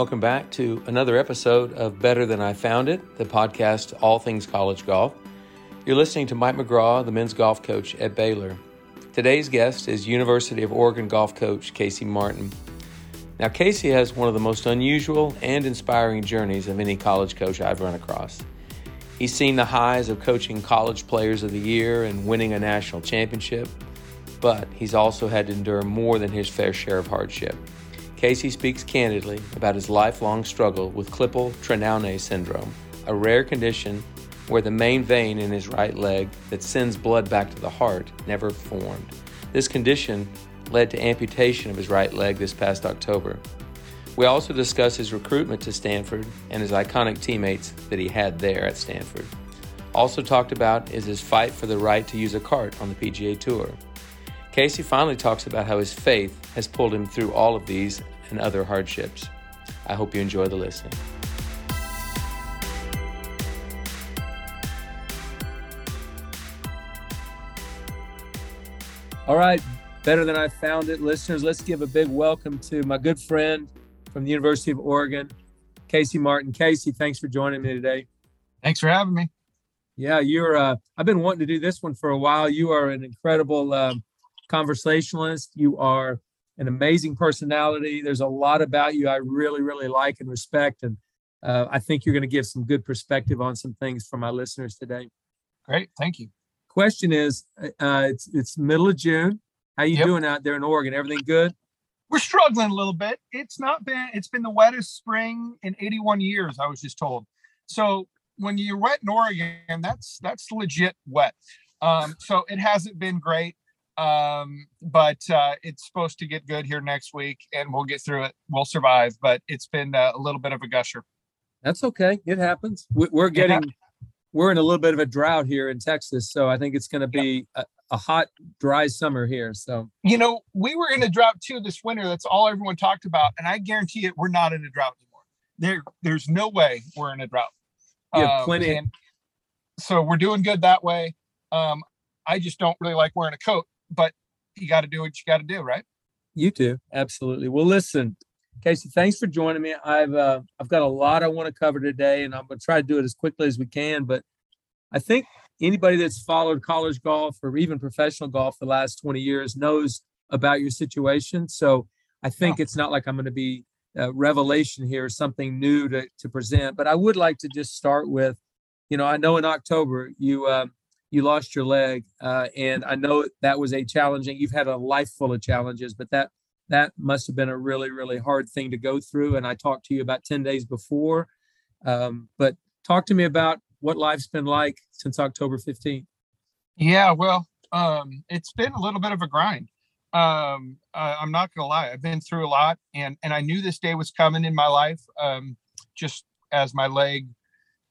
Welcome back to another episode of Better Than I Found It, the podcast All Things College Golf. You're listening to Mike McGraw, the men's golf coach at Baylor. Today's guest is University of Oregon golf coach Casey Martin. Now, Casey has one of the most unusual and inspiring journeys of any college coach I've run across. He's seen the highs of coaching college players of the year and winning a national championship, but he's also had to endure more than his fair share of hardship. Casey speaks candidly about his lifelong struggle with Klippel-Trenaunay syndrome, a rare condition where the main vein in his right leg that sends blood back to the heart never formed. This condition led to amputation of his right leg this past October. We also discuss his recruitment to Stanford and his iconic teammates that he had there at Stanford. Also talked about is his fight for the right to use a cart on the PGA Tour. Casey finally talks about how his faith has pulled him through all of these and other hardships. I hope you enjoy the listening. All right, better than I found it, listeners. Let's give a big welcome to my good friend from the University of Oregon, Casey Martin. Casey, thanks for joining me today. Thanks for having me. Yeah, you're. Uh, I've been wanting to do this one for a while. You are an incredible um, conversationalist. You are an amazing personality. There's a lot about you I really, really like and respect, and uh, I think you're going to give some good perspective on some things for my listeners today. Great, thank you. Question is, uh, it's it's middle of June. How you yep. doing out there in Oregon? Everything good? We're struggling a little bit. It's not been. It's been the wettest spring in 81 years. I was just told. So when you're wet in Oregon, that's that's legit wet. Um, so it hasn't been great. Um, but uh, it's supposed to get good here next week, and we'll get through it. We'll survive. But it's been uh, a little bit of a gusher. That's okay. It happens. We're getting, we're in a little bit of a drought here in Texas, so I think it's going to be a, a, hot, dry summer here. So you know, we were in a drought too this winter. That's all everyone talked about, and I guarantee it, we're not in a drought anymore. There, there's no way we're in a drought. Yeah, um, plenty. So we're doing good that way. Um, I just don't really like wearing a coat but you got to do what you got to do, right? You do absolutely. Well, listen, Casey, thanks for joining me. I've uh, I've got a lot I want to cover today, and I'm going to try to do it as quickly as we can. But I think anybody that's followed college golf or even professional golf the last 20 years knows about your situation. So I think yeah. it's not like I'm going to be a revelation here, something new to to present. But I would like to just start with, you know, I know in October you. Um, you lost your leg, uh, and I know that was a challenging. You've had a life full of challenges, but that that must have been a really really hard thing to go through. And I talked to you about ten days before, um, but talk to me about what life's been like since October fifteenth. Yeah, well, um, it's been a little bit of a grind. Um, uh, I'm not gonna lie, I've been through a lot, and and I knew this day was coming in my life. Um, just as my leg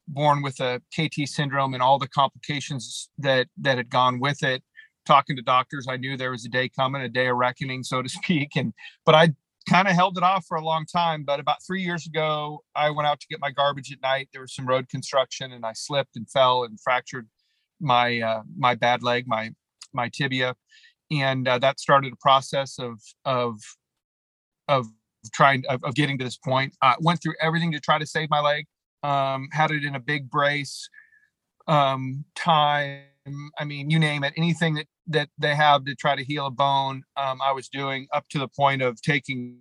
born with a KT syndrome and all the complications that that had gone with it. Talking to doctors, I knew there was a day coming, a day of reckoning, so to speak. And but I kind of held it off for a long time. But about three years ago, I went out to get my garbage at night. There was some road construction, and I slipped and fell and fractured my uh, my bad leg, my my tibia, and uh, that started a process of of of trying of, of getting to this point. I went through everything to try to save my leg um, had it in a big brace, um, time. I mean, you name it, anything that that they have to try to heal a bone. Um, I was doing up to the point of taking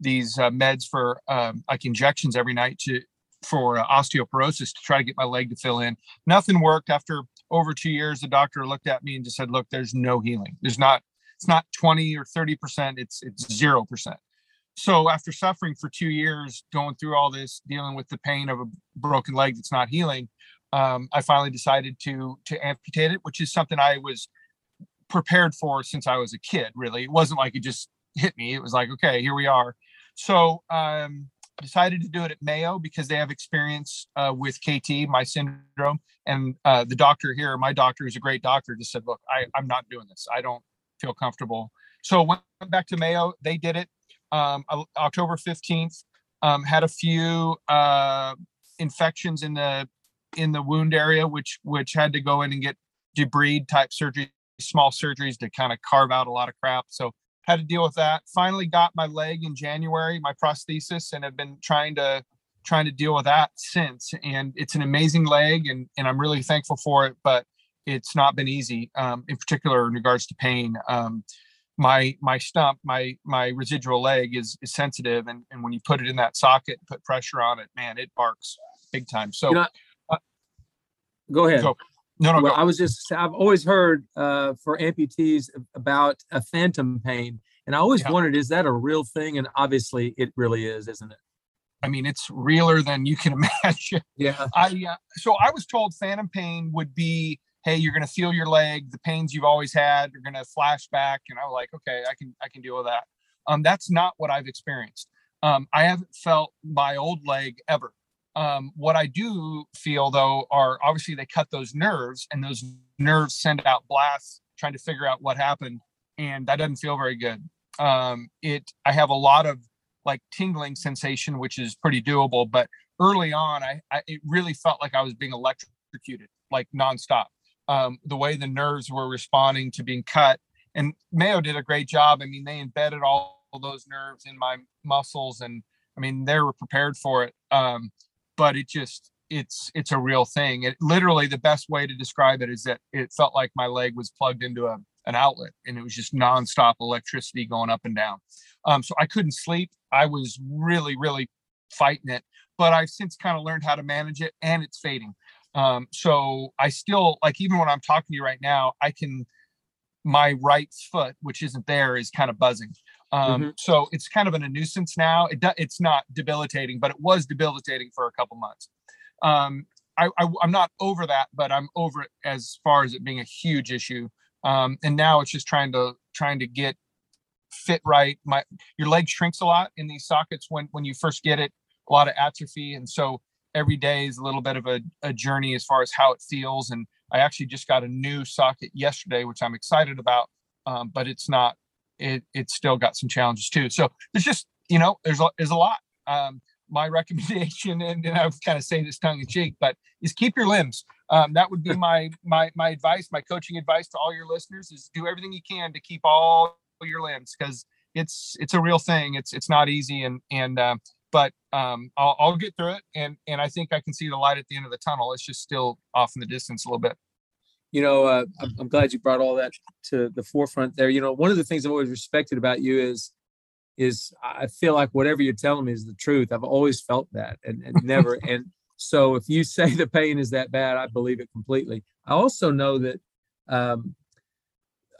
these uh, meds for um, like injections every night to for uh, osteoporosis to try to get my leg to fill in. Nothing worked. After over two years, the doctor looked at me and just said, "Look, there's no healing. There's not. It's not 20 or 30 percent. It's it's zero percent." So after suffering for two years going through all this dealing with the pain of a broken leg that's not healing um, i finally decided to to amputate it which is something i was prepared for since i was a kid really. It wasn't like it just hit me. It was like okay here we are. So um decided to do it at mayo because they have experience uh, with kt my syndrome and uh, the doctor here my doctor who's a great doctor just said look I, i'm not doing this. I don't feel comfortable. So went back to mayo. They did it um, October 15th. Um, had a few uh, infections in the in the wound area, which which had to go in and get debride type surgery, small surgeries to kind of carve out a lot of crap. So had to deal with that. Finally got my leg in January, my prosthesis, and have been trying to trying to deal with that since. And it's an amazing leg, and and I'm really thankful for it. But it's not been easy, um, in particular in regards to pain. Um, my my stump, my my residual leg is is sensitive, and and when you put it in that socket, put pressure on it, man, it barks big time. So, you know, uh, go ahead. No, no. Well, I was just I've always heard uh, for amputees about a phantom pain, and I always yeah. wondered is that a real thing? And obviously, it really is, isn't it? I mean, it's realer than you can imagine. Yeah. I uh, so I was told phantom pain would be hey you're going to feel your leg the pains you've always had you're going to flash back and i was like okay i can i can deal with that. Um, that's not what i've experienced. Um, i haven't felt my old leg ever. Um, what i do feel though are obviously they cut those nerves and those nerves send out blasts trying to figure out what happened and that doesn't feel very good. Um, it i have a lot of like tingling sensation which is pretty doable but early on I, I it really felt like i was being electrocuted like nonstop um, the way the nerves were responding to being cut. And Mayo did a great job. I mean, they embedded all those nerves in my muscles, and I mean, they were prepared for it. Um, but it just it's it's a real thing. It literally the best way to describe it is that it felt like my leg was plugged into a an outlet, and it was just nonstop electricity going up and down. Um, so I couldn't sleep. I was really really fighting it, but I've since kind of learned how to manage it, and it's fading. Um, so I still like even when I'm talking to you right now, I can my right foot, which isn't there, is kind of buzzing. Um, mm-hmm. So it's kind of an, a nuisance now. It it's not debilitating, but it was debilitating for a couple months. Um, I, I, am not over that, but I'm over it as far as it being a huge issue. Um, and now it's just trying to trying to get fit right. My your leg shrinks a lot in these sockets when when you first get it. A lot of atrophy, and so every day is a little bit of a, a journey as far as how it feels. And I actually just got a new socket yesterday, which I'm excited about. Um, but it's not, it, it's still got some challenges too. So there's just, you know, there's a, there's a lot. Um, my recommendation, and, and I was kind of saying this tongue in cheek, but is keep your limbs. Um, that would be my my my advice, my coaching advice to all your listeners is do everything you can to keep all your limbs because it's it's a real thing. It's it's not easy, and and um, but um, I'll, I'll get through it, and and I think I can see the light at the end of the tunnel. It's just still off in the distance a little bit. You know, uh, I'm, I'm glad you brought all that to the forefront there. You know, one of the things I've always respected about you is is I feel like whatever you're telling me is the truth. I've always felt that, and, and never. and so, if you say the pain is that bad, I believe it completely. I also know that um,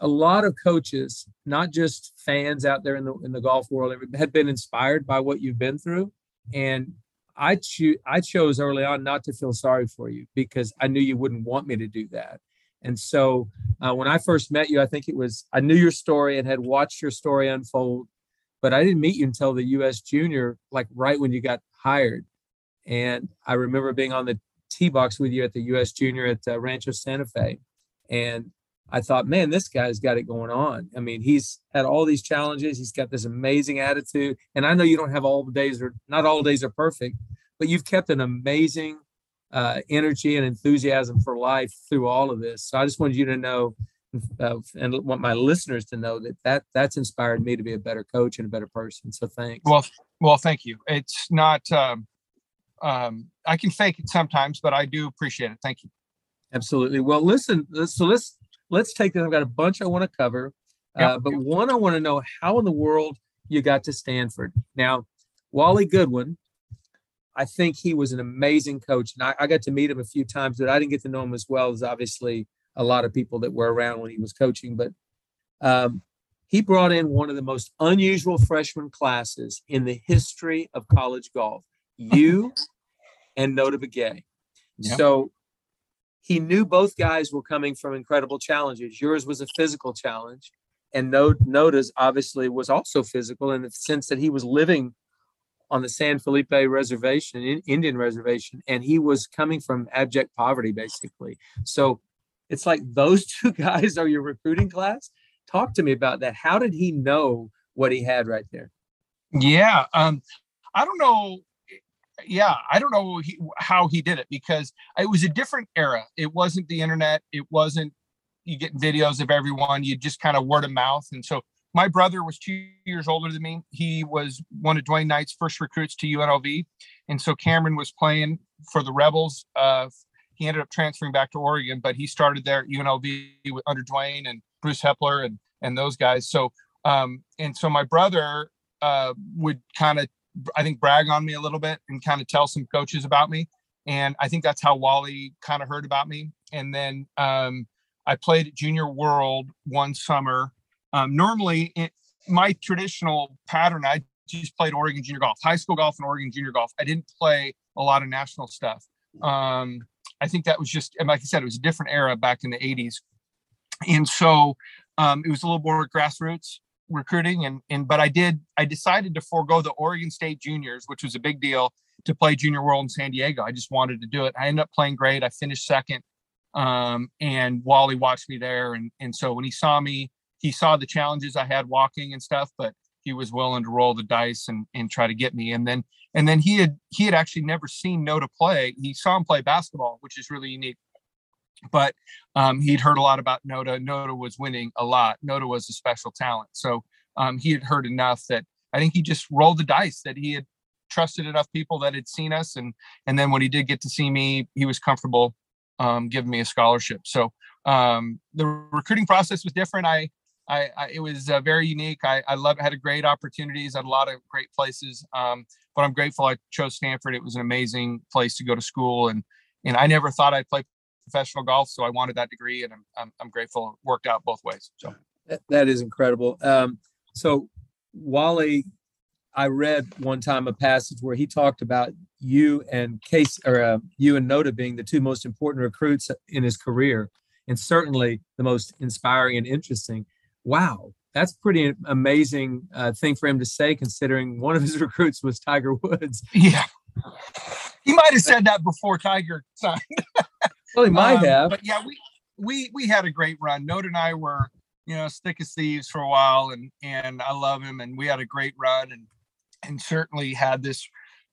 a lot of coaches, not just fans out there in the in the golf world, had been inspired by what you've been through. And I cho- I chose early on not to feel sorry for you because I knew you wouldn't want me to do that. And so uh, when I first met you, I think it was I knew your story and had watched your story unfold, but I didn't meet you until the U.S. Junior, like right when you got hired. And I remember being on the tee box with you at the U.S. Junior at uh, Rancho Santa Fe, and I thought, man, this guy's got it going on. I mean, he's had all these challenges. He's got this amazing attitude. And I know you don't have all the days or not all days are perfect, but you've kept an amazing uh, energy and enthusiasm for life through all of this. So I just wanted you to know uh, and want my listeners to know that, that that's inspired me to be a better coach and a better person. So thanks. Well, well, thank you. It's not, um, um, I can fake it sometimes, but I do appreciate it. Thank you. Absolutely. Well, listen, so let's let's take this. I've got a bunch I want to cover, uh, but one I want to know how in the world you got to Stanford. Now, Wally Goodwin, I think he was an amazing coach, and I, I, got to meet him a few times, but I didn't get to know him as well as obviously a lot of people that were around when he was coaching. But um, he brought in one of the most unusual freshman classes in the history of college golf. You and Notah Begay. Yep. So he knew both guys were coming from incredible challenges. Yours was a physical challenge, and Notah's obviously was also physical in the sense that he was living on the San Felipe Reservation, Indian Reservation, and he was coming from abject poverty, basically. So it's like those two guys are your recruiting class. Talk to me about that. How did he know what he had right there? Yeah, um, I don't know yeah, I don't know he, how he did it because it was a different era. It wasn't the internet. It wasn't you get videos of everyone. You just kind of word of mouth, and so my brother was two years older than me. He was one of Dwaine Knight's first recruits to UNLV, and so Cameron was playing for the Rebels. Uh, he ended up transferring back to Oregon, but he started there at UNLV under Dwaine and Bruce Hepler and and those guys. So um, and so my brother uh, would kind of I think brag on me a little bit and kind of tell some coaches about me. And I think that's how Wally kind of heard about me. And then um, I played at Junior World one summer. Um, normally, it, my traditional pattern, I just played Oregon Junior Golf, high school golf, and Oregon Junior Golf. I didn't play a lot of national stuff. Um, I think that was just, and like I said, it was a different era back in the 80s. And so um, it was a little more grassroots recruiting and and but I did I decided to forego the Oregon State Juniors, which was a big deal to play Junior World in San Diego. I just wanted to do it. I ended up playing great. I finished second. Um, and Wally watched me there and and so when he saw me, he saw the challenges I had walking and stuff, but he was willing to roll the dice and and try to get me. And then and then he had he had actually never seen Notah play. He saw him play basketball, which is really unique but um, he'd heard a lot about Notah. Notah was winning a lot. Notah was a special talent. So um, he had heard enough that I think he just rolled the dice that he had trusted enough people that had seen us. And, and then when he did get to see me, he was comfortable um, giving me a scholarship. So um, the recruiting process was different. I, I, I it was uh, very unique. I, I love, had a great opportunities at a lot of great places. Um, but I'm grateful I chose Stanford. It was an amazing place to go to school. And, and I never thought I'd play professional golf. So I wanted that degree, and I'm I'm, I'm grateful it worked out both ways. So that, that is incredible. Um, so Wally, I read one time a passage where he talked about you and Case or uh, you and Notah being the two most important recruits in his career, and certainly the most inspiring and interesting. Wow, that's pretty amazing uh, thing for him to say, considering one of his recruits was Tiger Woods. Yeah, he might have said that before Tiger signed. Well, he might um, have. But yeah, we we we had a great run. Notah and I were, you know, stick as thieves for a while, and and I love him, and we had a great run, and and certainly had this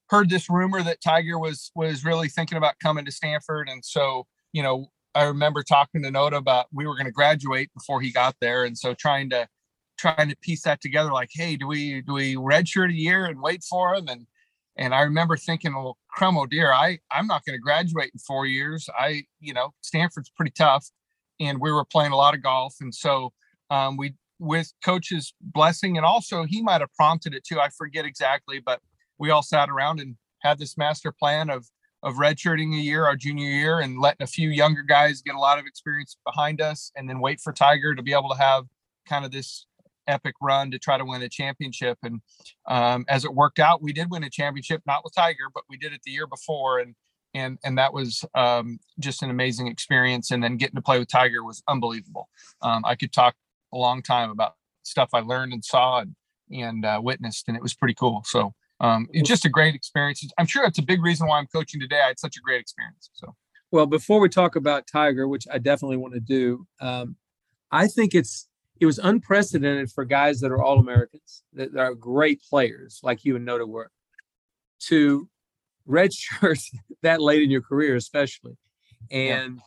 heard this rumor that Tiger was was really thinking about coming to Stanford, and so you know I remember talking to Notah about we were going to graduate before he got there, and so trying to trying to piece that together, like, hey, do we do we redshirt a year and wait for him, and and I remember thinking, well, crumb, oh dear, I, I'm not going to graduate in four years. I, you know, Stanford's pretty tough. And we were playing a lot of golf. And so um, we, with coach's blessing, and also he might have prompted it too. I forget exactly, but we all sat around and had this master plan of, of redshirting a year, our junior year, and letting a few younger guys get a lot of experience behind us, and then wait for Tiger to be able to have kind of this epic run to try to win a championship. And um, as it worked out, we did win a championship, not with Tiger, but we did it the year before. And and and that was um, just an amazing experience. And then getting to play with Tiger was unbelievable. Um, I could talk a long time about stuff I learned and saw and and uh, witnessed, and it was pretty cool. So um, it's just a great experience. I'm sure it's a big reason why I'm coaching today. I had such a great experience. So. Well, before we talk about Tiger, which I definitely want to do, um, I think it's it was unprecedented for guys that are all Americans, that are great players like you and Notah were, to redshirt that late in your career, especially. And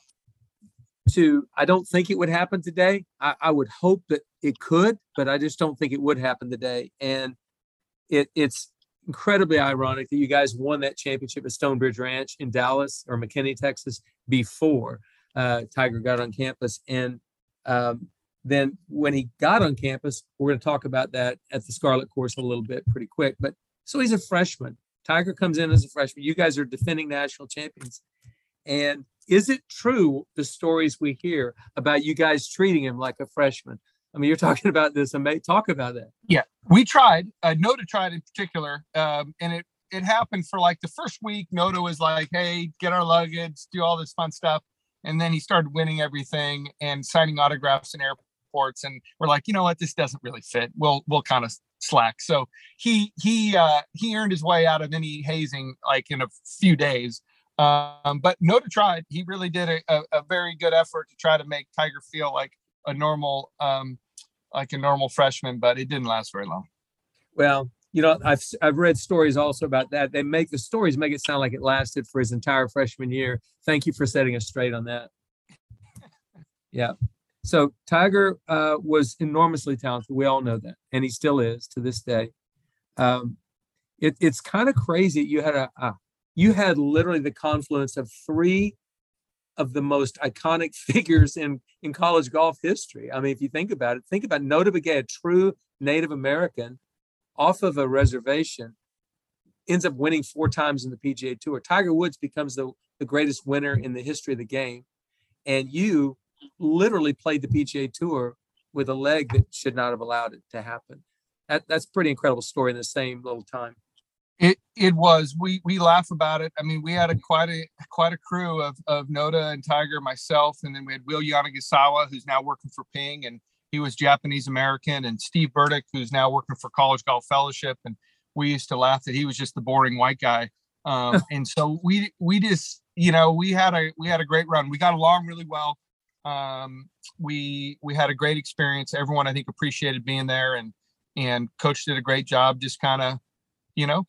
yeah. to, I don't think it would happen today. I, I, would hope that it could, but I just don't think it would happen today. And it, it's incredibly ironic that you guys won that championship at Stonebridge Ranch in Dallas or McKinney, Texas, before uh, Tiger got on campus. And um, then when he got on campus, we're going to talk about that at the Scarlet course a little bit pretty quick. But so he's a freshman. Tiger comes in as a freshman. You guys are defending national champions. And is it true the stories we hear about you guys treating him like a freshman? I mean, you're talking about this. And talk about that. Yeah, we tried. Uh, Notah tried in particular, um, and it it happened for like the first week. Notah was like, "Hey, get our luggage, do all this fun stuff," and then he started winning everything and signing autographs in airports reports and we're like you know what? This doesn't really fit. We'll we'll kind of slack. So he he uh he earned his way out of any hazing like in a few days. Um but Notah tried. He really did a, a, a very good effort to try to make tiger feel like a normal um like a normal freshman but it didn't last very long. Well you know i've i've read stories also about that. They make the stories make it sound like it lasted for his entire freshman year. Thank you for setting us straight on that. Yeah So Tiger uh, was enormously talented. We all know that, and he still is to this day. Um, it, it's kind of crazy. You had a, a you had literally the confluence of three of the most iconic figures in in college golf history. I mean, if you think about it, think about Notah Begay, a true Native American, off of a reservation, ends up winning four times in the PGA Tour. Tiger Woods becomes the the greatest winner in the history of the game, and you literally played the PGA Tour with a leg that should not have allowed it to happen. That, that's pretty incredible story in the same little time. It it was. We we laugh about it. I mean, we had a quite a quite a crew of of Notah and Tiger, myself, and then we had Will Yanagisawa, who's now working for Ping, and he was Japanese American, and Steve Burdick, who's now working for College Golf Fellowship, and we used to laugh that he was just the boring white guy. Um, and so we we just you know we had a we had a great run. We got along really well. Um, we we had a great experience. Everyone I think appreciated being there, and and coach did a great job, just kind of you know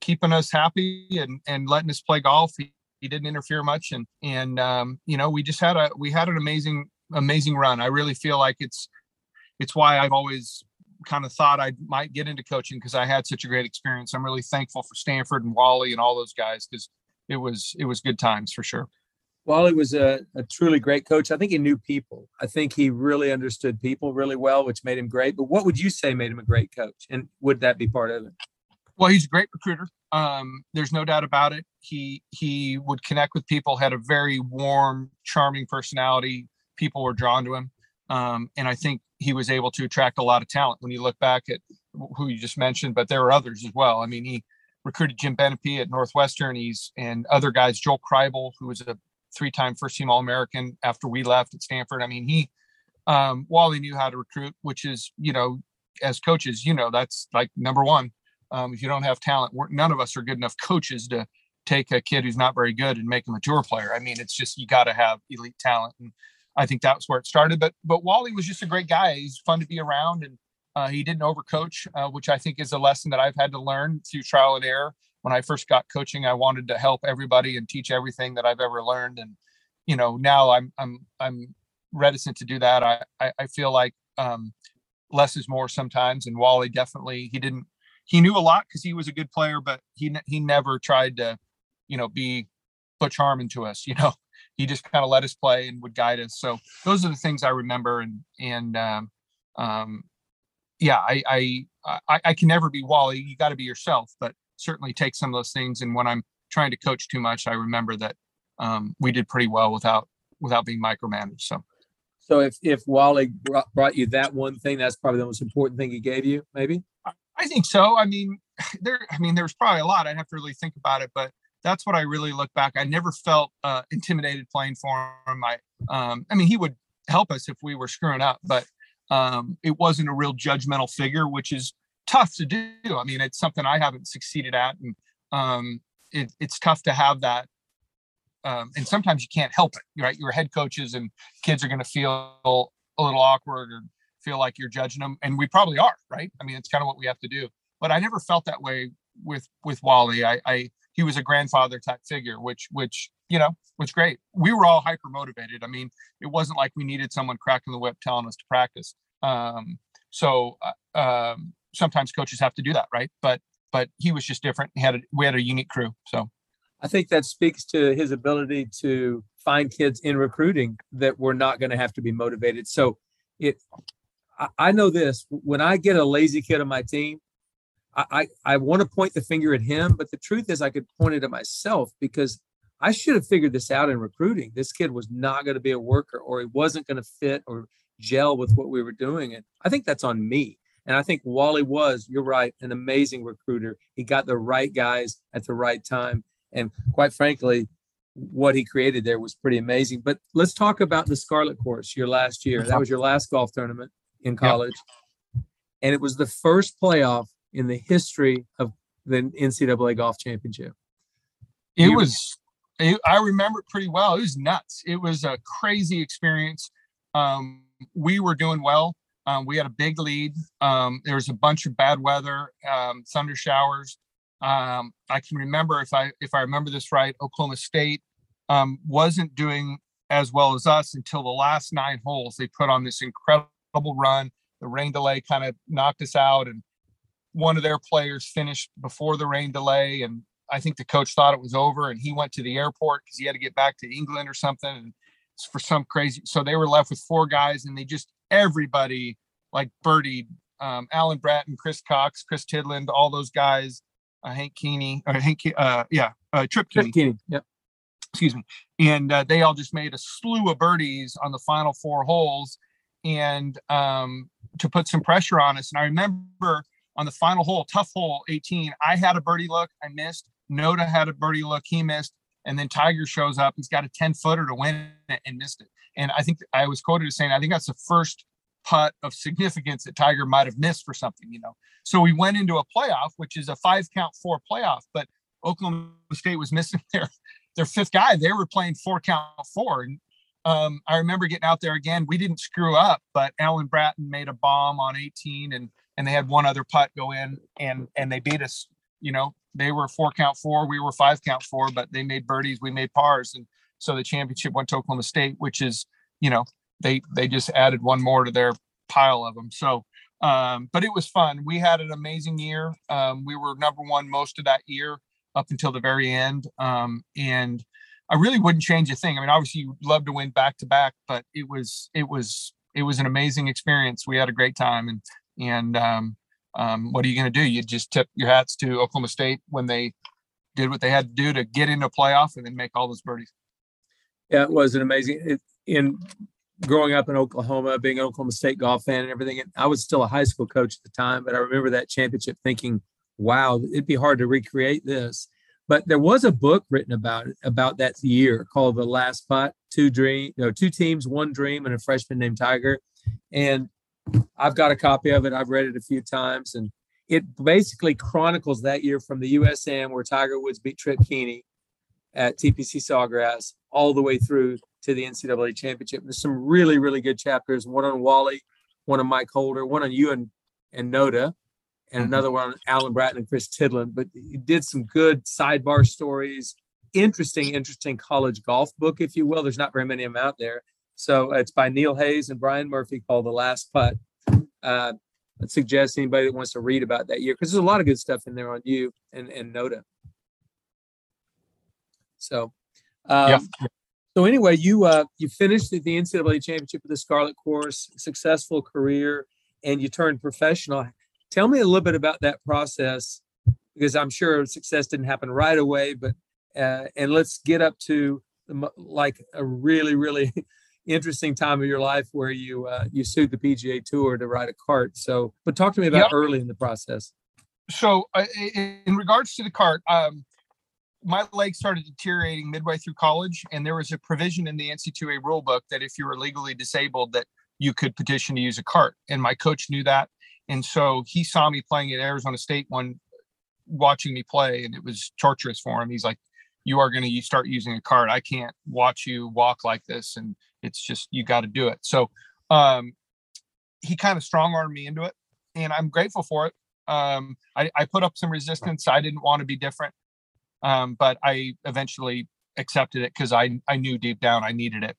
keeping us happy and and letting us play golf. He, he didn't interfere much, and and um, you know we just had a we had an amazing amazing run. I really feel like it's it's why I've always kind of thought I might get into coaching because I had such a great experience. I'm really thankful for Stanford and Wally and all those guys because it was it was good times for sure. Wally was a, a truly great coach. I think he knew people. I think he really understood people really well, which made him great. But what would you say made him a great coach? And would that be part of it? Well, he's a great recruiter. Um, there's no doubt about it. He he would connect with people, had a very warm, charming personality. People were drawn to him, um, and I think he was able to attract a lot of talent. When you look back at who you just mentioned, but there were others as well. I mean, he recruited Jim Benepe at Northwestern. He's and other guys, Joel Kribel, who was a three-time first-team All-American after we left at Stanford. I mean, he um, Wally knew how to recruit, which is you know, as coaches, you know, that's like number one um, if you don't have talent, none of us are good enough coaches to take a kid who's not very good and make him a tour player. I mean, it's just you got to have elite talent, and I think that's where it started. But but Wally was just a great guy. He's fun to be around, and uh, he didn't overcoach, uh, which I think is a lesson that I've had to learn through trial and error. When I first got coaching, I wanted to help everybody and teach everything that I've ever learned, and you know now I'm I'm I'm reticent to do that. I I, I feel like um, less is more sometimes, and Wally definitely he didn't he knew a lot because he was a good player, but he he never tried to, you know, be Butch Harmon to us. You know, he just kind of let us play and would guide us. So those are the things I remember. And and um, um, yeah, I, I I I can never be Wally. You got to be yourself, but certainly take some of those things. And when I'm trying to coach too much, I remember that um, we did pretty well without without being micromanaged. So. So if if Wally brought, brought you that one thing, that's probably the most important thing he gave you, maybe. I think so. I mean, there. I mean, there's probably a lot. I'd have to really think about it, but that's what I really look back. I never felt uh, intimidated playing for him. I, um, I mean, he would help us if we were screwing up, but um, it wasn't a real judgmental figure, which is tough to do. I mean, it's something I haven't succeeded at, and um, it, it's tough to have that. Um, and sometimes you can't help it, right? Your head coaches and kids are going to feel a little awkward or feel like you're judging them, and we probably are, right? I mean, it's kind of what we have to do. But I never felt that way with with Wally. I, I he was a grandfather type figure, which which you know was great. We were all hyper motivated. I mean, it wasn't like we needed someone cracking the whip telling us to practice. Um, so uh, um, sometimes coaches have to do that, right? But but he was just different. He had a, we had a unique crew. So I think that speaks to his ability to find kids in recruiting that were not going to have to be motivated. So it I, know this when I get a lazy kid on my team, I, I, I want to point the finger at him, but the truth is I could point it at myself because I should have figured this out in recruiting. This kid was not going to be a worker or he wasn't going to fit or gel with what we were doing. And I think that's on me. And I think Wally was, you're right, an amazing recruiter. He got the right guys at the right time. And quite frankly, what he created there was pretty amazing. But let's talk about the Scarlet Course, your last year. That was your last golf tournament in college. Yep. And it was the first playoff in the history of the NCAA golf championship. It you, was, it, I remember it pretty well. It was nuts. It was a crazy experience. Um, we were doing well. Um, we had a big lead. Um, there was a bunch of bad weather, um, thunder showers. Um, I can remember if I if I remember this right, Oklahoma State um, wasn't doing as well as us until the last nine holes. They put on this incredible run. The rain delay kind of knocked us out, and one of their players finished before the rain delay. And I think the coach thought it was over, and he went to the airport because he had to get back to England or something. And for some crazy, so they were left with four guys, and they just everybody like birdied um, Alan Bratton, Chris Cox, Chris Tidland, all those guys, uh, Hank Kuehne, or Hank, uh, yeah, uh, Trip Kuehne. Trip Kuehne. Yep excuse me, and uh, they all just made a slew of birdies on the final four holes, and um, to put some pressure on us. And I remember on the final hole, tough hole 18, I had a birdie look, I missed. Notah had a birdie look, he missed, and then Tiger shows up. He's got a 10 footer to win it and missed it. And I think I was quoted as saying, I think that's the first putt of significance that Tiger might have missed for something, you know. So we went into a playoff, which is a five count four playoff, but Oklahoma State was missing their their fifth guy. They were playing four count four. And um, I remember getting out there again. We didn't screw up, but Alan Bratton made a bomb on 18 and and they had one other putt go in and and they beat us. You know, they were four count four, we were five count four, but they made birdies, we made pars. And so the championship went to Oklahoma State, which is, you know, they they just added one more to their pile of them. So um, but it was fun. We had an amazing year. Um, we were number one most of that year up until the very end. Um, and I really wouldn't change a thing. I mean, obviously you love to win back to back, but it was it was it was an amazing experience. We had a great time, and and um, um, what are you going to do? You just tip your hats to Oklahoma State when they did what they had to do to get into playoff and then make all those birdies. Yeah, it was an amazing. It, in growing up in Oklahoma, being an Oklahoma State golf fan and everything, I was still a high school coach at the time, but I remember that championship thinking wow, it'd be hard to recreate this. But there was a book written about it about that year called The Last Putt, Two Dream, know, two teams, one dream, and a freshman named Tiger. And I've got a copy of it. I've read it a few times, and it basically chronicles that year from the US Am where Tiger Woods beat Trip Kuehne at TPC Sawgrass all the way through to the NCAA championship. There's some really, really good chapters. One on Wally, one on Mike Holder, one on you and and Notah, and mm-hmm. another one on Alan Bratton and Chris Tidland. But he did some good sidebar stories, interesting, interesting college golf book, if you will. There's not very many of them out there. So it's by Neil Hayes and Brian Murphy called The Last Putt. Uh, I'd suggest anybody that wants to read about that year because there's a lot of good stuff in there on you and, and Notah. So, um, yeah. So anyway, you uh, you finished the NCAA championship with the Scarlet Course, successful career, and you turned professional. Tell me a little bit about that process because I'm sure success didn't happen right away, but uh, and let's get up to like a really really interesting time of your life where you uh, you sued the PGA Tour to ride a cart. So, but talk to me about yep. early in the process. So, uh, in regards to the cart, um, my leg started deteriorating midway through college, and there was a provision in the NC2A rulebook that if you were legally disabled, that you could petition to use a cart. And my coach knew that, and so he saw me playing at Arizona State one, watching me play, and it was torturous for him. He's like, "You are going to start using a cart. I can't watch you walk like this, and it's just you got to do it." So, um, he kind of strong armed me into it, and I'm grateful for it. Um, I, I put up some resistance. I didn't want to be different, um, but I eventually accepted it because I I knew deep down I needed it.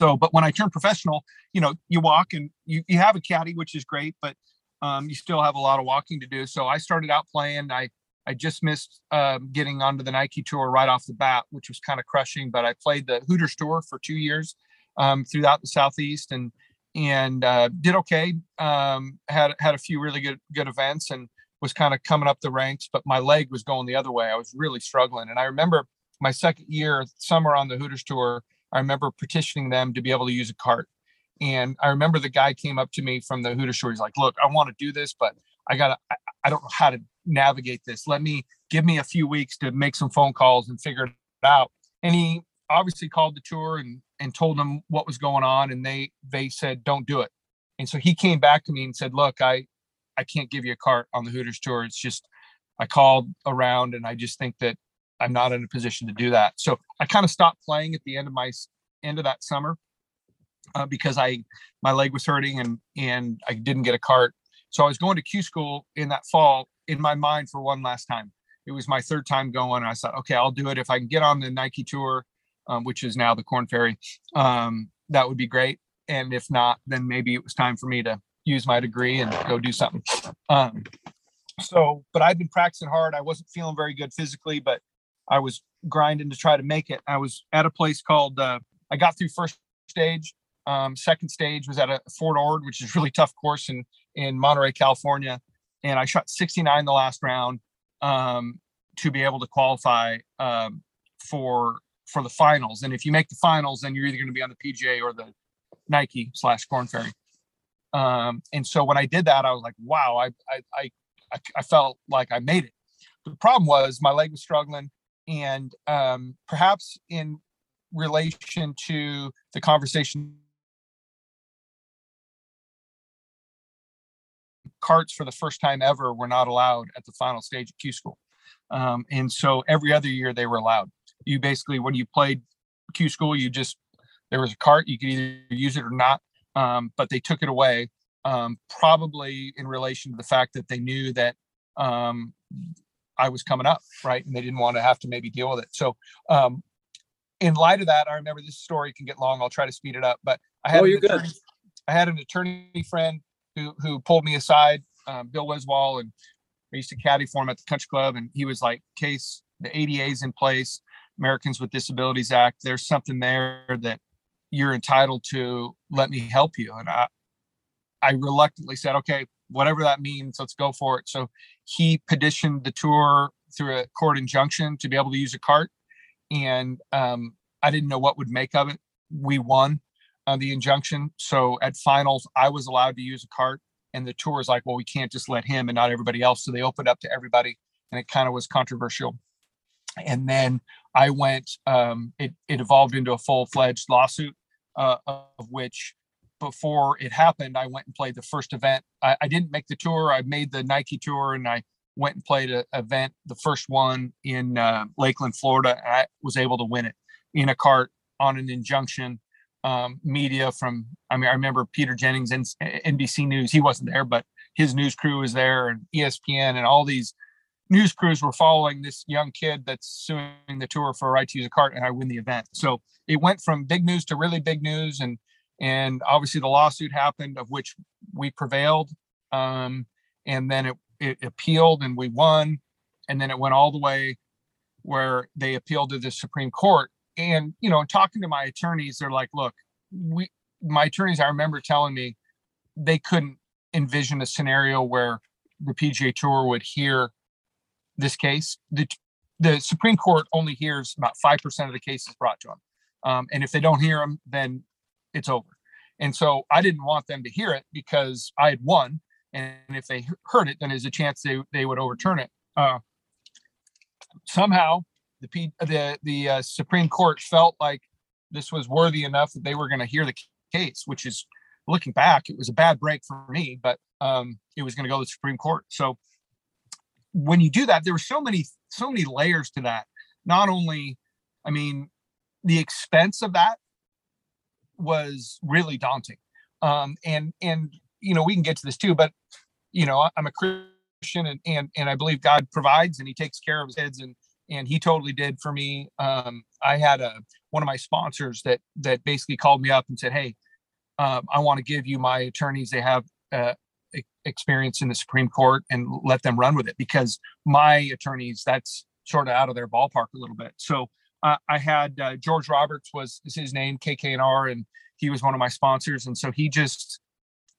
So, but when I turned professional, you know, you walk and you, you have a caddy, which is great, but um, you still have a lot of walking to do. So I started out playing. I I just missed um, getting onto the Nike tour right off the bat, which was kind of crushing. But I played the Hooters tour for two years um, throughout the southeast and and uh, did okay. Um, had had a few really good good events and was kind of coming up the ranks. But my leg was going the other way. I was really struggling. And I remember my second year, summer on the Hooters tour. I remember petitioning them to be able to use a cart. And I remember the guy came up to me from the Hooters tour. He's like, look, I want to do this, but I got to, I, I don't know how to navigate this. Let me give me a few weeks to make some phone calls and figure it out. And he obviously called the tour and, and told them what was going on. And they, they said, don't do it. And so he came back to me and said, look, I, I can't give you a cart on the Hooters tour. It's just, I called around and I just think that I'm not in a position to do that. So I kind of stopped playing at the end of my end of that summer uh, because I my leg was hurting and and I didn't get a cart. So I was going to Q school in that fall in my mind for one last time. It was my third time going. I thought, okay, I'll do it if I can get on the Nike tour. um, which is now the Corn Ferry, um, that would be great. And if not, then maybe it was time for me to use my degree and go do something. Um, so, but I've been practicing hard. I wasn't feeling very good physically, but I was grinding to try to make it. I was at a place called, uh, I got through first stage. Um, second stage was at a Fort Ord, which is really tough course in, in Monterey, California. And I shot 69 the last round um, to be able to qualify um, for for the finals. And if you make the finals, then you're either going to be on the PGA or the Nike slash Corn Ferry. Um, and so when I did that, I was like, wow, I, I, I, I felt like I made it. The problem was my leg was struggling. And um, perhaps in relation to the conversation carts for the first time ever were not allowed at the final stage of Q school. Um, and so every other year they were allowed. You basically, when you played Q school, you just, there was a cart, you could either use it or not. Um, but they took it away, um, probably in relation to the fact that they knew that um, I was coming up, right? And they didn't want to have to maybe deal with it. So, um, in light of that, I remember this story can get long. I'll try to speed it up. But I had, Oh, an you're good. attorney, I had an attorney friend who who pulled me aside, um, Bill Wiswall, and I used to caddy for him at the country club, and he was like, "Case, the ADA is in place, Americans with Disabilities Act. There's something there that you're entitled to. Let me help you." And I, I reluctantly said, "Okay, whatever that means, let's go for it." So he petitioned the tour through a court injunction to be able to use a cart, and um, I didn't know what would make of it. We won uh, the injunction, so at finals, I was allowed to use a cart and the tour is like, well, we can't just let him and not everybody else. So they opened up to everybody, and it kind of was controversial. And then I went. Um, it it evolved into a full fledged lawsuit, uh, of which before it happened, I went and played the first event. I, I didn't make the tour. I made the Nike tour, and I went and played an event, the first one in uh, Lakeland, Florida. I was able to win it in a cart on an injunction um, media from I mean I remember Peter Jennings and NBC News. He wasn't there but his news crew was there and ESPN and all these news crews were following this young kid that's suing the tour for a right to use a cart and I win the event. So it went from big news to really big news and and obviously the lawsuit happened of which we prevailed um, and then it, it appealed and we won. And then it went all the way where they appealed to the Supreme Court and you know talking to my attorneys they're like look we my attorneys i remember telling me they couldn't envision a scenario where the pga tour would hear this case. The the supreme court only hears about 5% of the cases brought to them um, and if they don't hear them then it's over. And so i didn't want them to hear it because i had won and if they heard it then there's a chance they, they would overturn it. Uh, somehow the P, the the uh, Supreme Court felt like this was worthy enough that they were going to hear the case, which is looking back, it was a bad break for me, but um, it was going to go to the Supreme Court. So when you do that, there were so many so many layers to that. Not only, I mean, the expense of that was really daunting, um, and and you know we can get to this too, but you know I'm a Christian and and and I believe God provides and He takes care of His kids and and he totally did for me. Um, I had a one of my sponsors that that basically called me up and said, "Hey, um, I want to give you my attorneys. They have uh, experience in the Supreme Court, and let them run with it because my attorneys that's sort of out of their ballpark a little bit." So uh, I had uh, George Roberts was is his name, KKNR, and he was one of my sponsors, and so he just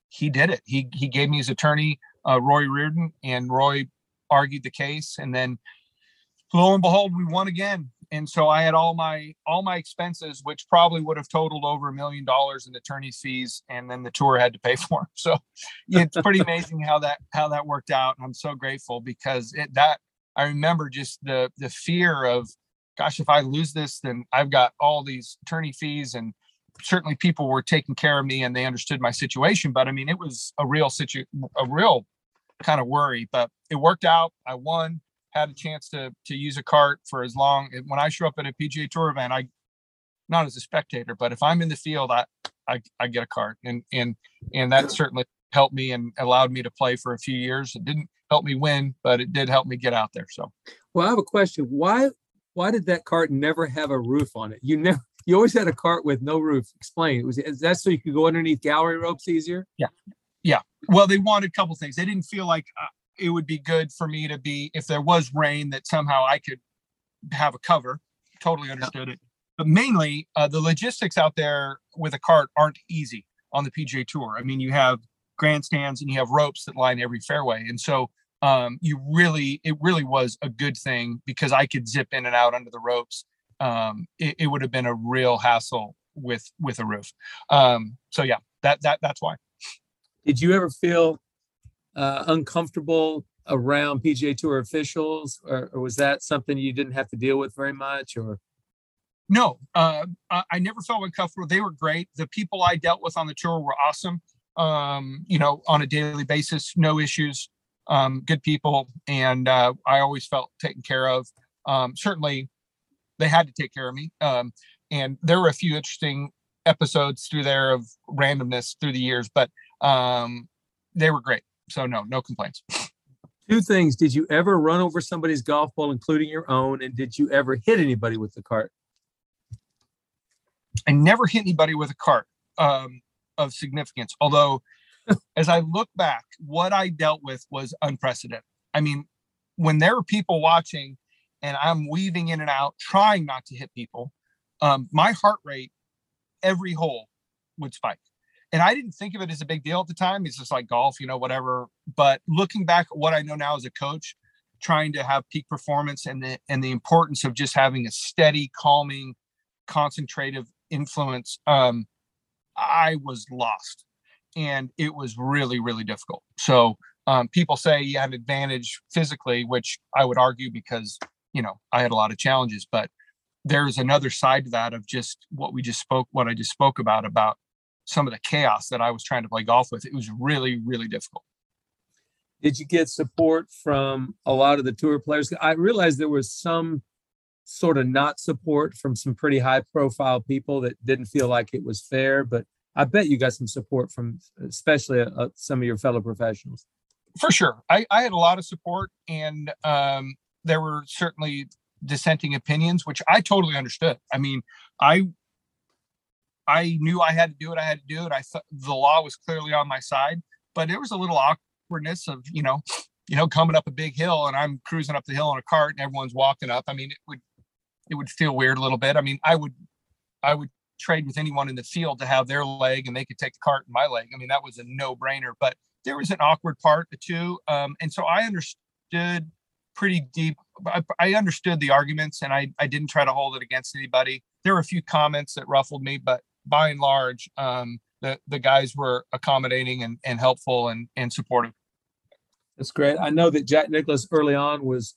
he did it. He he gave me his attorney, uh, Roy Reardon, and Roy argued the case, and then lo and behold, we won again. And so I had all my all my expenses, which probably would have totaled over a million dollars in attorney's fees, and then the tour had to pay for. 'em. So it's pretty amazing how that how that worked out. And I'm so grateful because it that I remember just the the fear of, gosh, if I lose this, then I've got all these attorney fees, and certainly people were taking care of me and they understood my situation. But I mean, it was a real situ a real kind of worry. But it worked out. I won had a chance to to use a cart for as long when I show up at a PGA Tour event, I not as a spectator, but if I'm in the field, I I, I get a cart, and and and that certainly helped me and allowed me to play for a few years. It didn't help me win, but it did help me get out there. So Well, I have a question. Why why did that cart never have a roof on it? You never you always had a cart with no roof. Explain. Was is that so you could go underneath gallery ropes easier? Yeah, yeah. Well, they wanted a couple things. They didn't feel like uh, it would be good for me to be if there was rain that somehow I could have a cover. Totally understood yeah. it. But mainly, uh, the logistics out there with a cart aren't easy on the PGA Tour. I mean, you have grandstands and you have ropes that line every fairway, and so um, you really, it really was a good thing because I could zip in and out under the ropes. Um, it, it would have been a real hassle with with a roof. Um, so yeah, that that that's why. Did you ever feel uh, uncomfortable around PGA Tour officials, or, or, was that something you didn't have to deal with very much? Or no, uh, I never felt uncomfortable. They were great. The people I dealt with on the tour were awesome. Um, you know, on a daily basis, no issues. Um, good people, and uh, I always felt taken care of. Um, certainly, they had to take care of me. Um, and there were a few interesting episodes through there of randomness through the years, but um, they were great. So no, no complaints. Two things. Did you ever run over somebody's golf ball, including your own? And did you ever hit anybody with the cart? I never hit anybody with a cart um, of significance. Although, as I look back, what I dealt with was unprecedented. I mean, when there were people watching and I'm weaving in and out, trying not to hit people, um, my heart rate every hole would spike and I didn't think of it as a big deal at the time. It's just like golf, you know, whatever. But looking back at what I know now as a coach, trying to have peak performance and the and the importance of just having a steady, calming, concentrative influence, um, I was lost, and it was really, really difficult. So um, people say you have an advantage physically, which I would argue because you know I had a lot of challenges, but there's another side to that of just what we just spoke, what I just spoke about about some of the chaos that I was trying to play golf with. It was really, really difficult. Did you get support from a lot of the tour players? I realized there was some sort of not support from some pretty high profile people that didn't feel like it was fair, but I bet you got some support from especially uh, uh, some of your fellow professionals. For sure. I, I had a lot of support and um, there were certainly dissenting opinions, which I totally understood. I mean, I I knew I had to do it. I had to do it. I thought the law was clearly on my side, but there was a little awkwardness of, you know, you know, coming up a big hill and I'm cruising up the hill in a cart and everyone's walking up. I mean, it would, it would feel weird a little bit. I mean, I would, I would trade with anyone in the field to have their leg and they could take the cart and my leg. I mean, that was a no brainer, but there was an awkward part too. Um, and so I understood pretty deep. I, I understood the arguments and I, I didn't try to hold it against anybody. There were a few comments that ruffled me, but by and large, um, the the guys were accommodating and, and helpful and, and supportive. That's great. I know that Jack Nicklaus early on was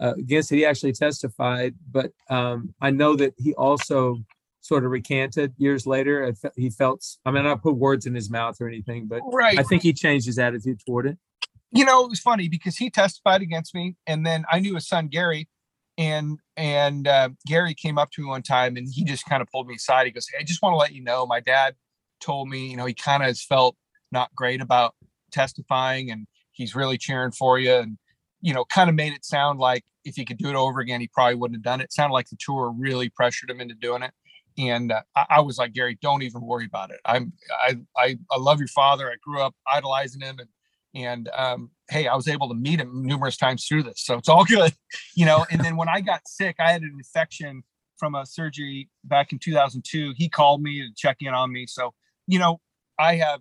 uh, against it. He actually testified, but um, I know that he also sort of recanted years later. He felt, I mean, I put words in his mouth or anything, but right. I think he changed his attitude toward it. You know, it was funny because he testified against me, and then I knew his son Gary, and and uh, Gary came up to me one time and he just kind of pulled me aside. He goes, "Hey, I just want to let you know, my dad told me, you know, he kind of has felt not great about testifying, and he's really cheering for you, and you know, kind of made it sound like if he could do it over again, he probably wouldn't have done it. sounded like the tour really pressured him into doing it." And uh, I, I was like, Gary, don't even worry about it. I'm, I, I, I love your father. I grew up idolizing him, and and um, hey, I was able to meet him numerous times through this, so it's all good, you know. And then when I got sick, I had an infection from a surgery back in 2002. He called me to check in on me, so you know, I have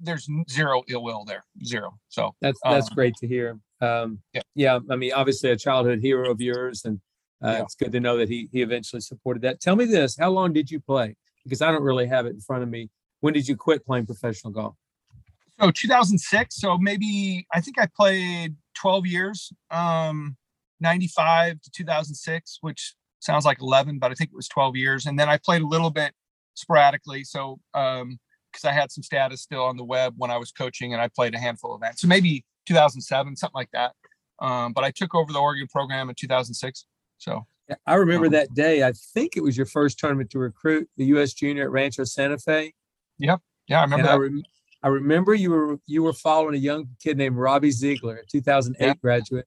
there's zero ill will there, zero. So that's that's um, great to hear. Um, yeah. yeah, I mean, obviously a childhood hero of yours, and uh, yeah. it's good to know that he he eventually supported that. Tell me this: How long did you play? Because I don't really have it in front of me. When did you quit playing professional golf? So 2006 so maybe i think i played 12 years um 95 to 2006 which sounds like 11 but i think it was 12 years and then i played a little bit sporadically so um because i had some status still on the web when i was coaching and i played a handful of events so maybe 2007 something like that um but i took over the oregon program in 2006 so. I remember um, that day. I think it was your first tournament to recruit the us junior at rancho santa fe. Yep yeah i remember and that. I rem- I remember you were you were following a young kid named Robbie Ziegler, a 2008 yep. graduate,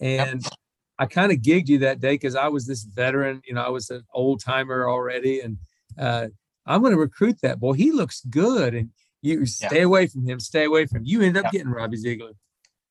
and yep. I kind of gigged you that day because I was this veteran, you know, I was an old timer already, and uh, I'm going to recruit that boy. He looks good, and you stay yeah. away from him. Stay away from him. You end up yeah. getting Robbie Ziegler.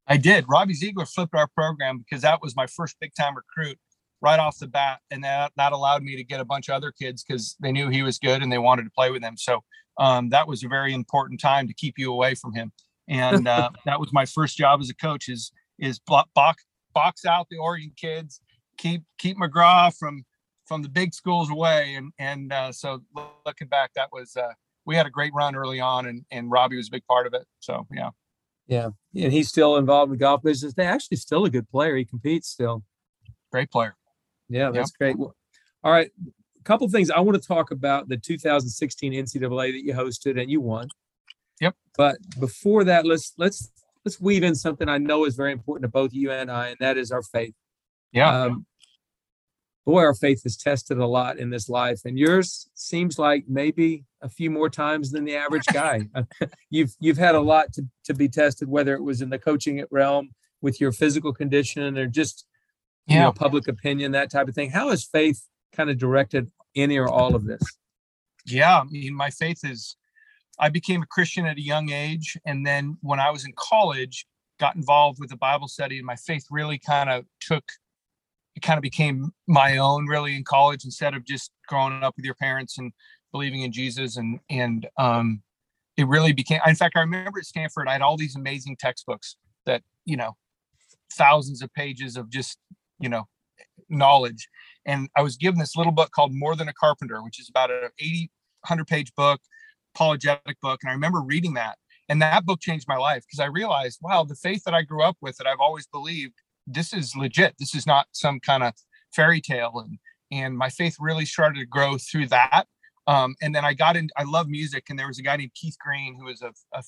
I did. Robbie Ziegler flipped our program because that was my first big time recruit right off the bat, and that that allowed me to get a bunch of other kids because they knew he was good and they wanted to play with him. So um, that was a very important time to keep you away from him. And uh, that was my first job as a coach is is box box out the Oregon kids, keep keep McGraw from from the big schools away. And and uh, so looking back, that was uh, we had a great run early on, and and Robbie was a big part of it. So yeah. Yeah, and he's still involved in the golf business. They actually still a good player. He competes still. Great player. Yeah, that's yep. great. All right, couple things I want to talk about the 2016 NCAA that you hosted and you won. Yep. But before that, let's let's let's weave in something I know is very important to both you and I, and that is our faith. Yeah. Um, boy, our faith is tested a lot in this life, and yours seems like maybe a few more times than the average guy. you've you've had a lot to to be tested, whether it was in the coaching realm with your physical condition or just you yeah. know public opinion, that type of thing. How has faith kind of directed any or all of this? Yeah, I mean, my faith is I became a Christian at a young age. And then when I was in college, got involved with the Bible study, and my faith really kind of took, it kind of became my own really in college instead of just growing up with your parents and believing in Jesus. And, and, um, it really became, in fact, I remember at Stanford, I had all these amazing textbooks that, you know, thousands of pages of just, you know, knowledge. And I was given this little book called More Than a Carpenter, which is about an 80, 100 page book apologetic book. And I remember reading that. And that book changed my life because I realized, wow, the faith that I grew up with that I've always believed, this is legit. This is not some kind of fairy tale. And and my faith really started to grow through that. Um, and then I got in, I love music. And there was a guy named Keith Green who was a, a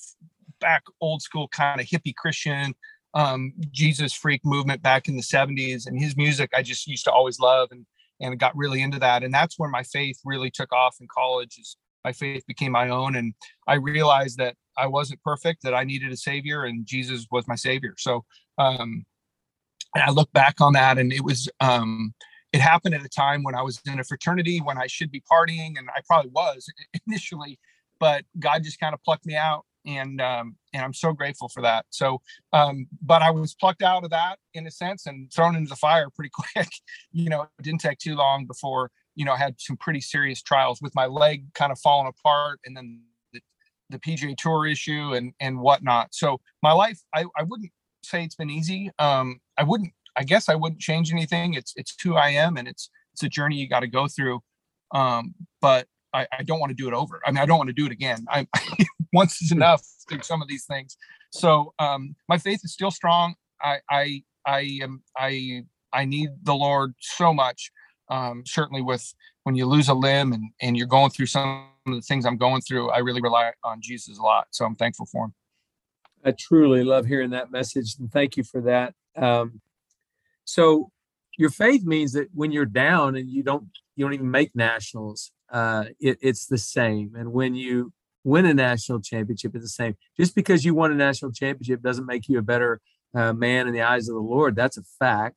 back old school kind of hippie Christian, um, Jesus freak movement back in the 70s. And his music I just used to always love and and got really into that. And that's where my faith really took off in college is my faith became my own and i realized that i wasn't perfect that i needed a savior and jesus was my savior so um and i look back on that and it was um it happened at a time when i was in a fraternity when i should be partying and i probably was initially but god just kind of plucked me out and um and i'm so grateful for that so um but i was plucked out of that in a sense and thrown into the fire pretty quick you know it didn't take too long before you know, I had some pretty serious trials with my leg kind of falling apart and then the, the PGA Tour issue and and whatnot. So my life, I, I wouldn't say it's been easy. Um, I wouldn't, I guess I wouldn't change anything. It's it's who I am and it's it's a journey you got to go through. Um, but I, I don't want to do it over. I mean, I don't want to do it again. I once is enough through some of these things. So um, my faith is still strong. I I I am I I need the Lord so much um, certainly with when you lose a limb and, and you're going through some of the things I'm going through, I really rely on Jesus a lot. So I'm thankful for him. I truly love hearing that message and thank you for that. Um, so your faith means that when you're down and you don't you don't even make nationals, uh, it, it's the same. And when you win a national championship, is the same. Just because you won a national championship doesn't make you a better uh, man in the eyes of the Lord. That's a fact.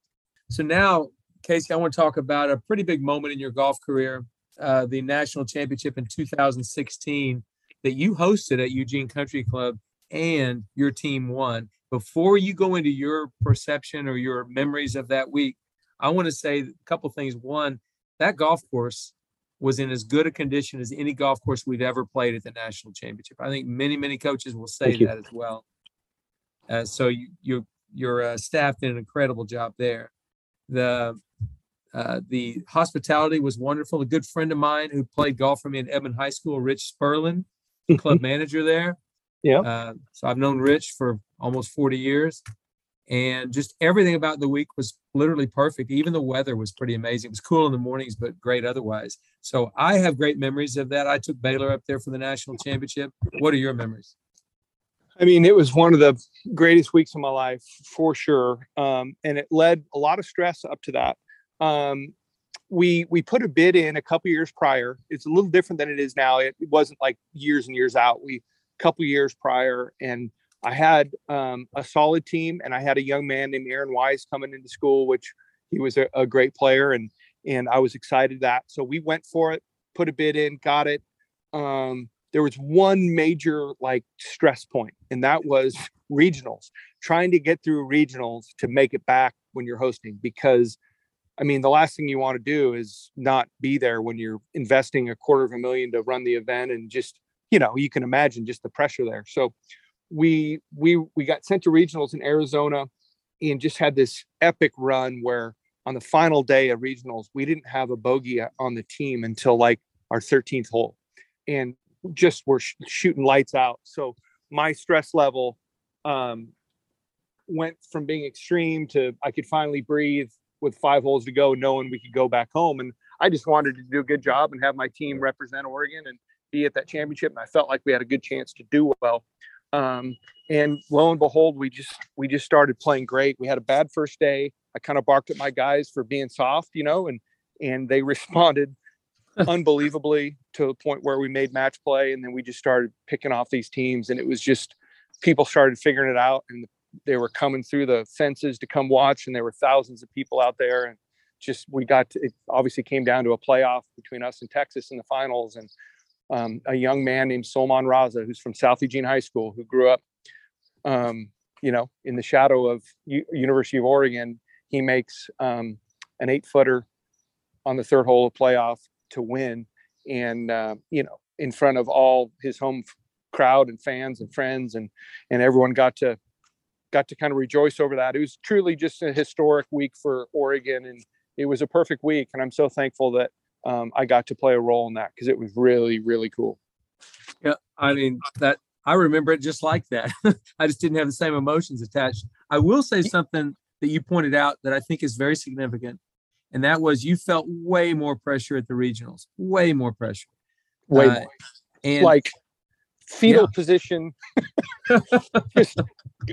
So now Casey, I want to talk about a pretty big moment in your golf career, uh, the national championship in 2016 that you hosted at Eugene Country Club and your team won. Before you go into your perception or your memories of that week, I want to say a couple things. One, that golf course was in as good a condition as any golf course we've ever played at the national championship. I think many, many coaches will say that as well. Uh, so you, you your uh, staff did an incredible job there. The uh, the hospitality was wonderful. A good friend of mine who played golf for me in Edmond High School, Rich Sperlin, club manager there. Yeah. Uh, so I've known Rich for almost 40 years. And just everything about the week was literally perfect. Even the weather was pretty amazing. It was cool in the mornings, but great otherwise. So I have great memories of that. I took Baylor up there for the national championship. What are your memories? I mean, it was one of the greatest weeks of my life for sure. Um, and it led a lot of stress up to that um, we we put a bid in a couple years prior. It's a little different than it is now. It, it wasn't like years and years out. We a couple years prior, and I had um, a solid team, and I had a young man named Aaron Wise coming into school, which he was a, a great player, and and I was excited that. So we went for it, put a bid in, got it. Um, there was one major like stress point, and that was regionals. Trying to get through regionals to make it back when you're hosting, because I mean, the last thing you want to do is not be there when you're investing a quarter of a million to run the event and just, you know, you can imagine just the pressure there. So we we we got sent to regionals in Arizona and just had this epic run where on the final day of regionals, we didn't have a bogey on the team until like our 13th hole. And just were sh- shooting lights out. So my stress level um, went from being extreme to I could finally breathe with five holes to go, knowing we could go back home. And I just wanted to do a good job and have my team represent Oregon and be at that championship. And I felt like we had a good chance to do well. Um, and lo and behold, we just we just started playing great. We had a bad first day. I kind of barked at my guys for being soft, you know, and and they responded unbelievably to the point where we made match play, and then we just started picking off these teams, and it was just people started figuring it out, and they were coming through the fences to come watch, and there were thousands of people out there, and just we got to, it obviously came down to a playoff between us and Texas in the finals, and um, a young man named Sulman Raza, who's from South Eugene High School, who grew up, um, you know, in the shadow of U- University of Oregon. He makes um, an eight footer on the third hole of playoff to win, and uh, you know, in front of all his home crowd and fans and friends, and and everyone got to got to kind of rejoice over that. It was truly just a historic week for Oregon, and it was a perfect week. And I'm so thankful that um, I got to play a role in that because it was really, really cool. Yeah, I mean that I remember it just like that. I just didn't have the same emotions attached. I will say something that you pointed out that I think is very significant, and that was you felt way more pressure at the regionals, way more pressure, way uh, more, and like fetal yeah. position. just,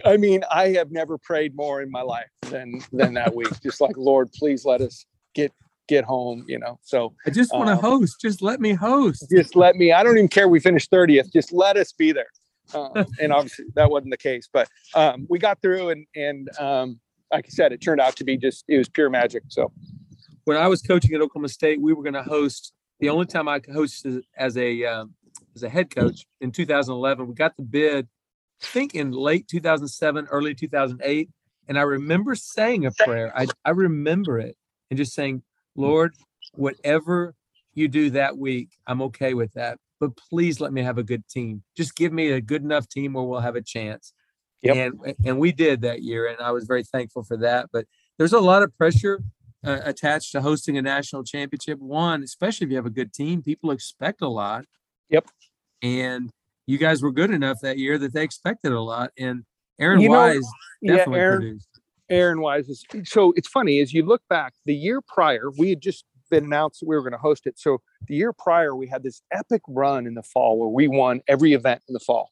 I mean, I have never prayed more in my life than than that week. Just like Lord, please let us get get home, you know. So I just want to um, host. Just let me host. Just let me. I don't even care. We finished thirtieth. Just let us be there. Um, and obviously that wasn't the case, but um, we got through, and and um, like I said, it turned out to be just it was pure magic. So when I was coaching at Oklahoma State, we were going to host. The only time I hosted as a um, as a head coach in 2011, we got the bid. I think in late 2007, early 2008, and I remember saying a prayer. I I remember it and just saying, Lord, whatever you do that week, I'm okay with that. But please let me have a good team. Just give me a good enough team where we'll have a chance. Yep. And and we did that year, and I was very thankful for that. But there's a lot of pressure uh, attached to hosting a national championship. One, especially if you have a good team, people expect a lot. Yep. And you guys were good enough that year that they expected a lot. And Aaron you Wise know, definitely yeah, Aaron, produced. Aaron Wise is so it's funny as you look back the year prior, we had just been announced that we were going to host it. So the year prior, we had this epic run in the fall where we won every event in the fall,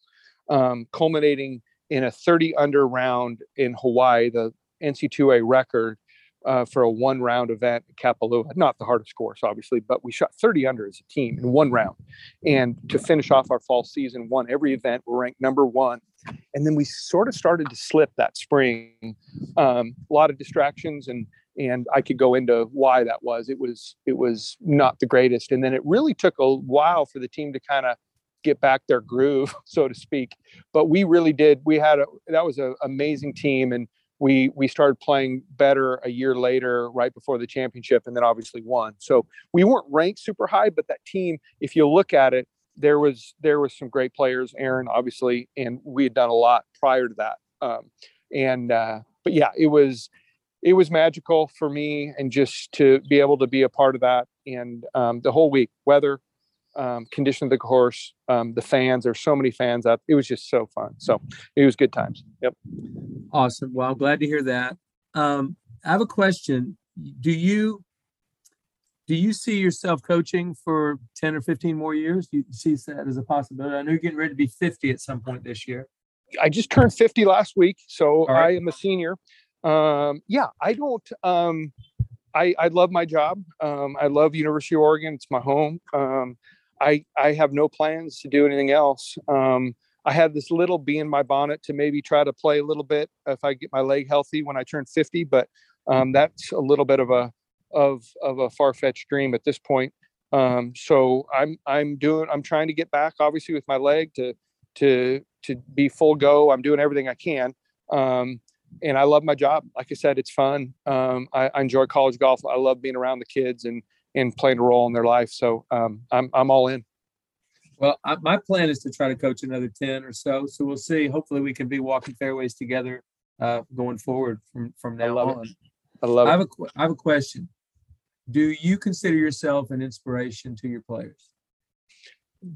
um, culminating in a 30 under round in Hawaii, the NC2A record uh, for a one round event at Kapalua. Not the hardest course, obviously, but we shot 30 under as a team in one round. And to finish off our fall season, won every event. We're ranked number one. And then we sort of started to slip that spring. Um, a lot of distractions and and I could go into why that was. It was it was not the greatest. And then it really took a while for the team to kind of get back their groove, so to speak. But we really did. We had a that was an amazing team, and we we started playing better a year later right before the championship and then obviously won so we weren't ranked super high but that team if you look at it there was there was some great players aaron obviously and we had done a lot prior to that um, and uh, but yeah it was it was magical for me and just to be able to be a part of that and um, the whole week weather um, condition of the course, um, the fans. There's so many fans up. It was just so fun. So it was good times. Yep. Awesome. Well, I'm glad to hear that. Um, I have a question. Do you do you see yourself coaching for 10 or 15 more years? Do you see that as a possibility? I know you're getting ready to be 50 at some point this year. I just turned 50 last week, so right. I am a senior. Um, yeah, I don't. Um, I, I love my job. Um, I love University of Oregon. It's my home. Um, I I have no plans to do anything else. Um, I have this little bee in my bonnet to maybe try to play a little bit if I get my leg healthy when I turn 50. But um, that's a little bit of a of of a far fetched dream at this point. Um, so I'm I'm doing I'm trying to get back, obviously, with my leg to to to be full go. I'm doing everything I can. Um, and I love my job. Like I said, it's fun. Um, I, I, enjoy college golf. I love being around the kids and and playing a role in their life. So um, I'm I'm all in. Well, I, my plan is to try to coach another ten or so. So we'll see. Hopefully, we can be walking fairways together uh, going forward from from now I on. I love I have a I have a question. Do you consider yourself an inspiration to your players?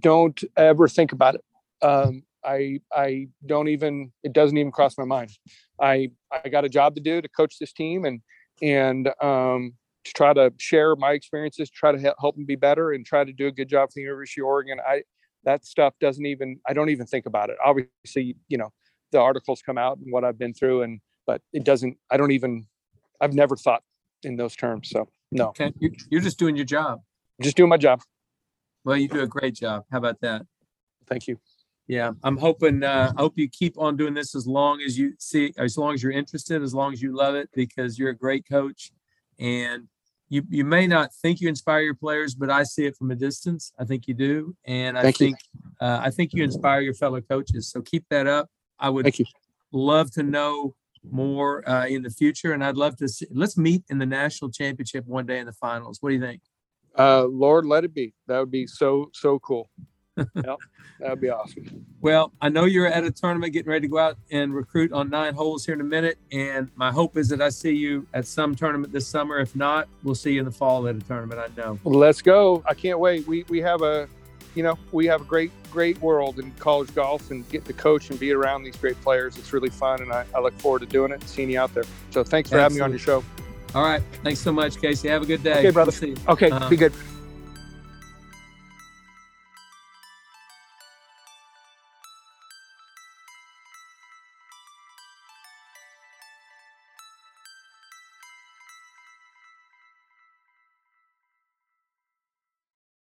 Don't ever think about it. Um, I I don't even it doesn't even cross my mind. I I got a job to do to coach this team and and um, to try to share my experiences, try to help them be better, and try to do a good job for the University of Oregon. I that stuff doesn't even I don't even think about it. Obviously, you know, the articles come out and what I've been through, and but it doesn't. I don't even. I've never thought in those terms. So no. Okay, you're just doing your job. Just doing my job. Well, you do a great job. How about that? Thank you. Yeah, I'm hoping. Uh, I hope you keep on doing this as long as you see, as long as you're interested, as long as you love it, because you're a great coach, and you you may not think you inspire your players, but I see it from a distance. I think you do, and I Thank think uh, I think you inspire your fellow coaches. So keep that up. I would Thank you. love to know more uh, in the future, and I'd love to see. Let's meet in the national championship one day in the finals. What do you think? Uh, Lord, let it be. That would be so so cool. yep, that would be awesome. Well, I know you're at a tournament getting ready to go out and recruit on nine holes here in a minute. And my hope is that I see you at some tournament this summer. If not, we'll see you in the fall at a tournament. I know. Let's go. I can't wait. We we have a you know, we have a great, great world in college golf and get to coach and be around these great players. It's really fun. And I, I look forward to doing it and seeing you out there. So thanks for Absolutely. having me on your show. All right. Thanks so much, Casey. Have a good day. Okay, brother. We'll okay. Uh-huh. Be good.